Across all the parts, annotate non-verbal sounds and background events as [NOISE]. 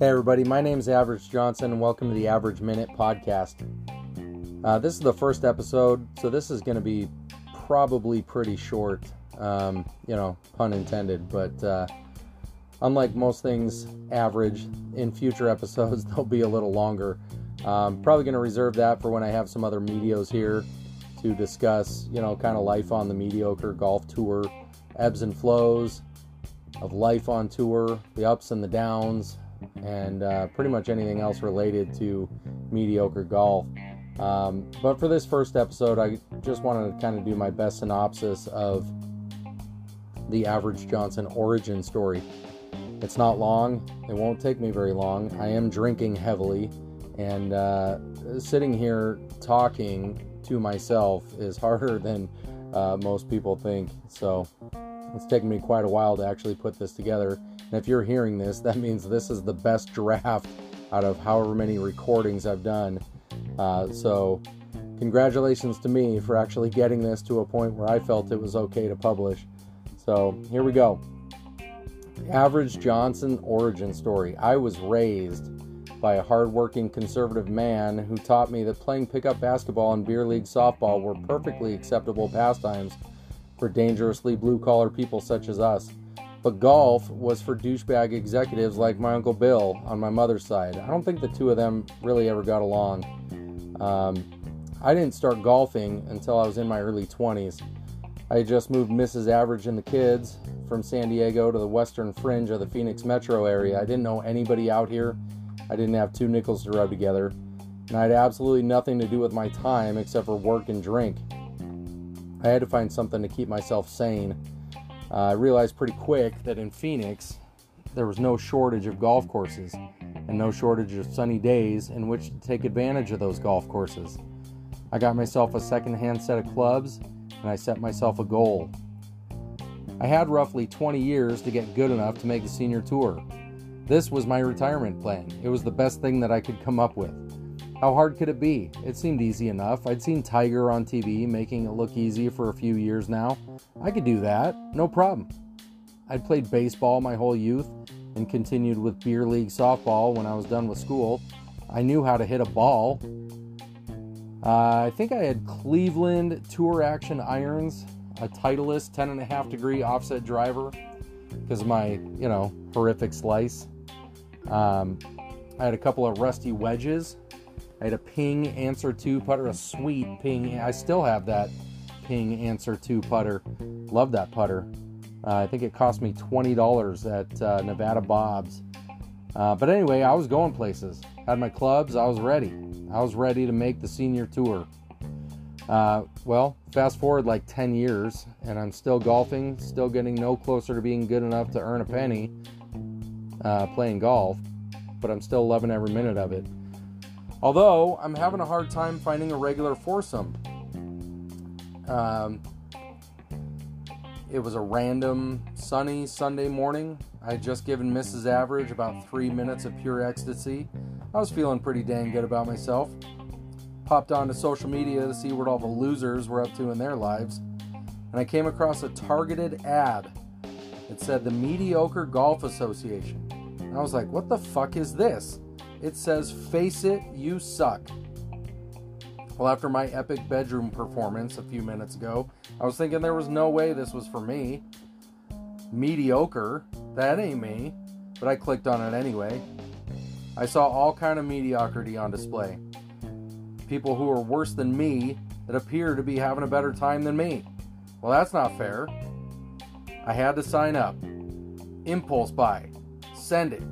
Hey, everybody, my name is Average Johnson, and welcome to the Average Minute Podcast. Uh, this is the first episode, so this is going to be probably pretty short, um, you know, pun intended, but uh, unlike most things average, in future episodes, [LAUGHS] they'll be a little longer. Um, probably going to reserve that for when I have some other medios here to discuss, you know, kind of life on the mediocre golf tour, ebbs and flows of life on tour, the ups and the downs, and uh, pretty much anything else related to mediocre golf. Um, but for this first episode, I just wanted to kind of do my best synopsis of the average Johnson origin story. It's not long, it won't take me very long. I am drinking heavily, and uh, sitting here talking to myself is [LAUGHS] harder than uh, most people think. So it's taken me quite a while to actually put this together. And if you're hearing this, that means this is the best draft out of however many recordings I've done. Uh, so, congratulations to me for actually getting this to a point where I felt it was okay to publish. So, here we go. Average Johnson origin story. I was raised by a hardworking conservative man who taught me that playing pickup basketball and beer league softball were perfectly acceptable pastimes for dangerously blue collar people such as us. But golf was for douchebag executives like my Uncle Bill on my mother's side. I don't think the two of them really ever got along. Um, I didn't start golfing until I was in my early 20s. I just moved Mrs. Average and the kids from San Diego to the western fringe of the Phoenix metro area. I didn't know anybody out here. I didn't have two nickels to rub together. And I had absolutely nothing to do with my time except for work and drink. I had to find something to keep myself sane uh, I realized pretty quick that in Phoenix, there was no shortage of golf courses and no shortage of sunny days in which to take advantage of those golf courses. I got myself a second-hand set of clubs and I set myself a goal. I had roughly 20 years to get good enough to make the senior tour. This was my retirement plan. It was the best thing that I could come up with. How hard could it be? It seemed easy enough. I'd seen Tiger on TV making it look easy for a few years now. I could do that, no problem. I'd played baseball my whole youth and continued with beer league softball when I was done with school. I knew how to hit a ball. Uh, I think I had Cleveland Tour Action irons, a Titleist 10.5 degree offset driver because of my, you know, horrific slice. Um, I had a couple of rusty wedges I had a Ping Anser 2 putter, a sweet Ping. I still have that Ping Anser 2 putter. Love that putter. Uh, I think it cost me $20 at uh, Nevada Bob's. Uh, but anyway, I was going places. Had my clubs. I was ready. I was ready to make the senior tour. Uh, well, fast forward like 10 years, and I'm still golfing, still getting no closer to being good enough to earn a penny uh, playing golf, but I'm still loving every minute of it. Although I'm having a hard time finding a regular foursome. Um, it was a random sunny Sunday morning. I had just given Mrs. Average about three minutes of pure ecstasy. I was feeling pretty dang good about myself. Popped onto social media to see what all the losers were up to in their lives, and I came across a targeted ad. It said the Mediocre Golf Association. And I was like, what the fuck is this? It says, Face it, you suck. Well, after my epic bedroom performance a few minutes ago, I was thinking there was no way this was for me. Mediocre, that ain't me. But I clicked on it anyway. I saw all kind of mediocrity on display. People who are worse than me that appear to be having a better time than me. Well, that's not fair. I had to sign up. Impulse buy. Send it.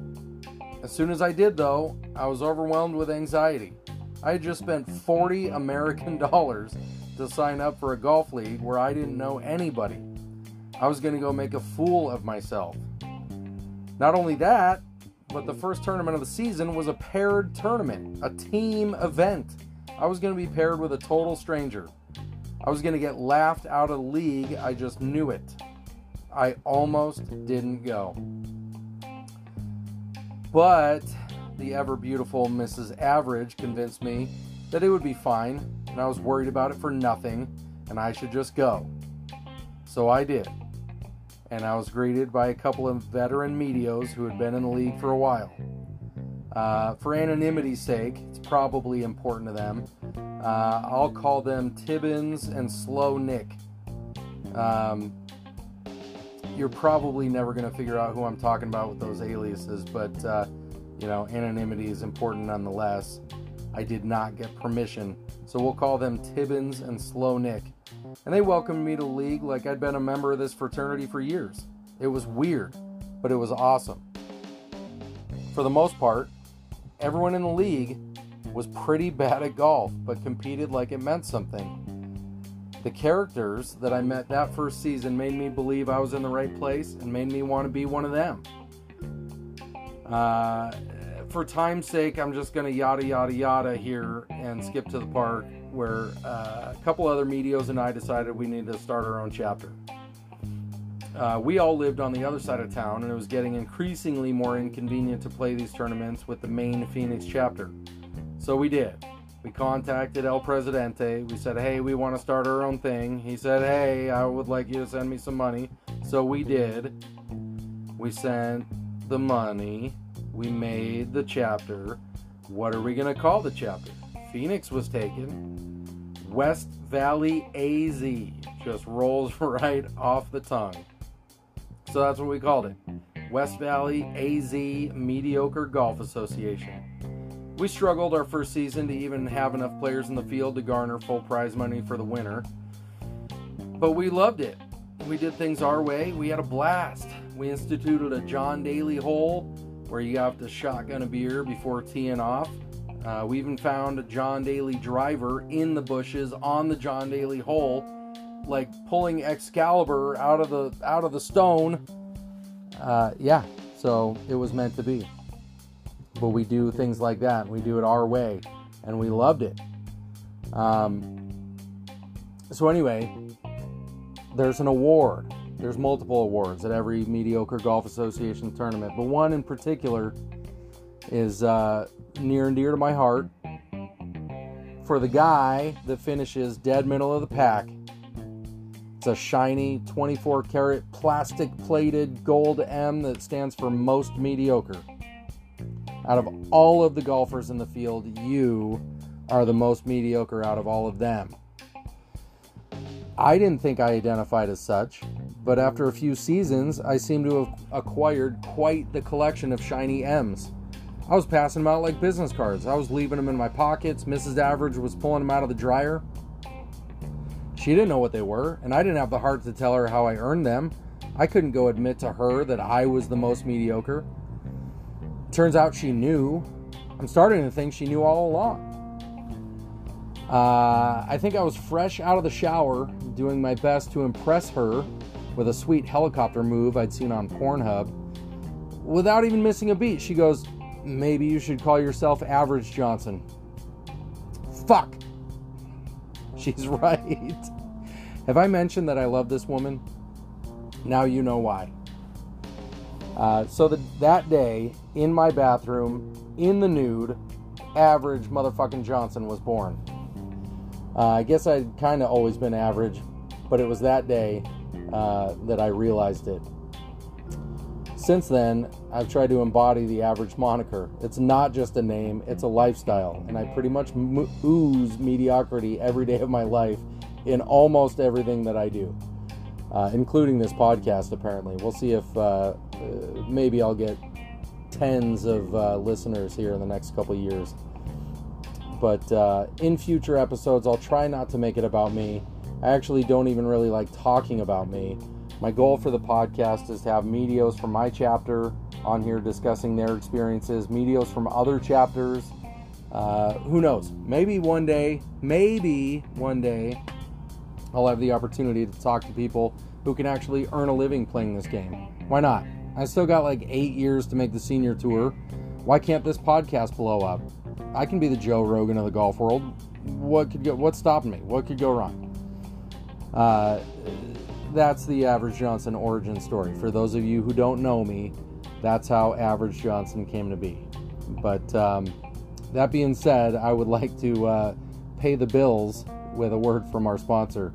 As soon as I did, though, I was overwhelmed with anxiety. I had just spent 40 American [LAUGHS] dollars to sign up for a golf league where I didn't know anybody. I was going to go make a fool of myself. Not only that, but the first tournament of the season was a paired tournament, a team event. I was going to be paired with a total stranger. I was going to get laughed out of the league. I just knew it. I almost didn't go. But the ever beautiful Mrs. Average convinced me that it would be fine, and I was worried about it for nothing, and I should just go. So I did. And I was greeted by a couple of veteran medios who had been in the league for a while. Uh, for anonymity's sake, it's probably important to them. Uh, I'll call them Tibbins and Slow Nick. Um, you're probably never going to figure out who I'm talking about with those aliases, but uh, you know, anonymity is important nonetheless. I did not get permission, so we'll call them Tibbins and Slow Nick. And they welcomed me to league like I'd been a member of this fraternity for years. It was weird, but it was awesome. For the most part, everyone in the league was pretty bad at golf, but competed like it meant something. The characters that I met that first season made me believe I was in the right place and made me want to be one of them. Uh, for time's sake, I'm just going to yada yada yada here and skip to the part where uh, a couple other medios and I decided we needed to start our own chapter. Uh, we all lived on the other side of town, and it was getting increasingly more inconvenient to play these tournaments with the main Phoenix chapter. So we did. We contacted El Presidente. We said, hey, we want to start our own thing. He said, hey, I would like you to send me some money. So we did. We sent the money. We made the chapter. What are we going to call the chapter? Phoenix was taken. West Valley AZ just rolls [LAUGHS] right off the tongue. So that's what we called it West Valley AZ Mediocre Golf Association. We struggled our first season to even have enough players in the field to garner full prize money for the winner. But we loved it. We did things our way. We had a blast. We instituted a John Daly hole where you have to shotgun a beer before teeing off. Uh, we even found a John Daly driver in the bushes on the John Daly hole, like pulling Excalibur out of the out of the stone. Uh, yeah, so it was meant to be. But we do things like that. We do it our way, and we loved it. Um, so anyway, there's an award. There's multiple awards at every mediocre golf association tournament, but one in particular is uh, near and dear to my heart. For the guy that finishes dead middle of the pack, it's a shiny 24 karat plastic plated gold M that stands for most mediocre. Out of all of the golfers in the field, you are the most mediocre out of all of them. I didn't think I identified as such, but after a few seasons, I seem to have acquired quite the collection of shiny M's. I was passing them out like business cards. I was leaving them in my pockets. Mrs. Average was pulling them out of the dryer. She didn't know what they were, and I didn't have the heart to tell her how I earned them. I couldn't go admit to her that I was the most mediocre. Turns out she knew. I'm starting to think she knew all along. Uh, I think I was fresh out of the shower, doing my best to impress her with a sweet helicopter move I'd seen on Pornhub. Without even missing a beat, she goes, Maybe you should call yourself Average Johnson. Fuck. She's [LAUGHS] right. Have I mentioned that I love this woman? Now you know why. Uh, so the, that day, in my bathroom, in the nude, average motherfucking Johnson was born. Uh, I guess I'd kind of always been average, but it was that day uh, that I realized it. Since then, I've tried to embody the average moniker. It's not just a name, it's a lifestyle, and I pretty much ooze mediocrity every day of my life in almost everything that I do, uh, including this podcast, apparently. We'll see if uh, uh maybe I'll get tens of uh, listeners here in the next couple years. But uh, in future episodes, I'll try not to make it about me. I actually don't even really like talking about me. My goal for the podcast is to have medios from my chapter on here discussing their experiences, medios from other chapters. Uh, who knows? Maybe one day, maybe one day, I'll have the opportunity to talk to people who can actually earn a living playing this game. Why not? I still got like eight years to make the senior tour. Why can't this podcast blow up? I can be the Joe Rogan of the golf world. What could go? What's stopping me? What could go wrong? Uh, that's the Average Johnson origin story. For those of you who don't know me, that's how Average Johnson came to be. But um, that being said, I would [LAUGHS] like to uh, pay the bills with a word from our sponsor.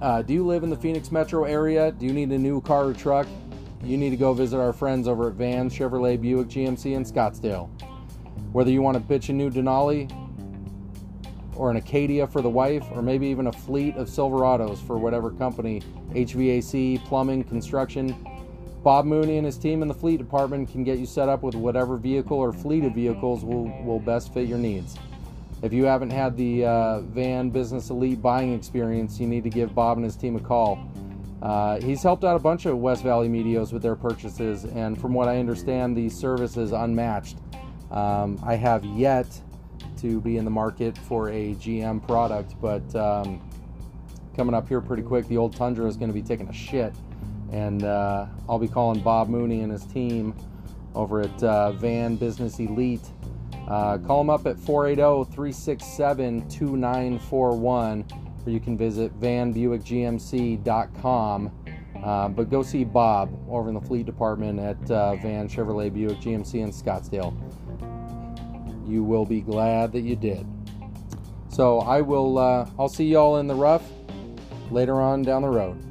Uh, do you live in the Phoenix metro area? Do you need a new car or truck? you need to go visit our friends over at Van Chevrolet Buick GMC in Scottsdale. Whether you want to bitch a new Denali or an Acadia for the wife, or maybe even a fleet of Silverados for whatever company, HVAC, plumbing, construction, Bob Mooney and his team in the fleet department can get you set up with whatever vehicle or fleet of vehicles will, will best fit your needs. If you haven't had the uh, Van Business Elite buying experience, you need to give Bob and his team a call. Uh, he's helped out a bunch of West Valley Medios with their purchases, and from what I understand, the service is unmatched. Um, I have yet to be in the market for a GM product, but um, coming up here pretty quick, the old Tundra is going to be taking a shit and uh, I'll be calling Bob Mooney and his team over at uh, Van Business Elite. Uh, call them up at 480 367 2941, or you can visit vanbuickgmc.com. Uh, but go see Bob over in the fleet department at uh, Van Chevrolet Buick GMC in Scottsdale. You will be glad that you did. So I will. Uh, I'll see y'all in the rough later on down the road.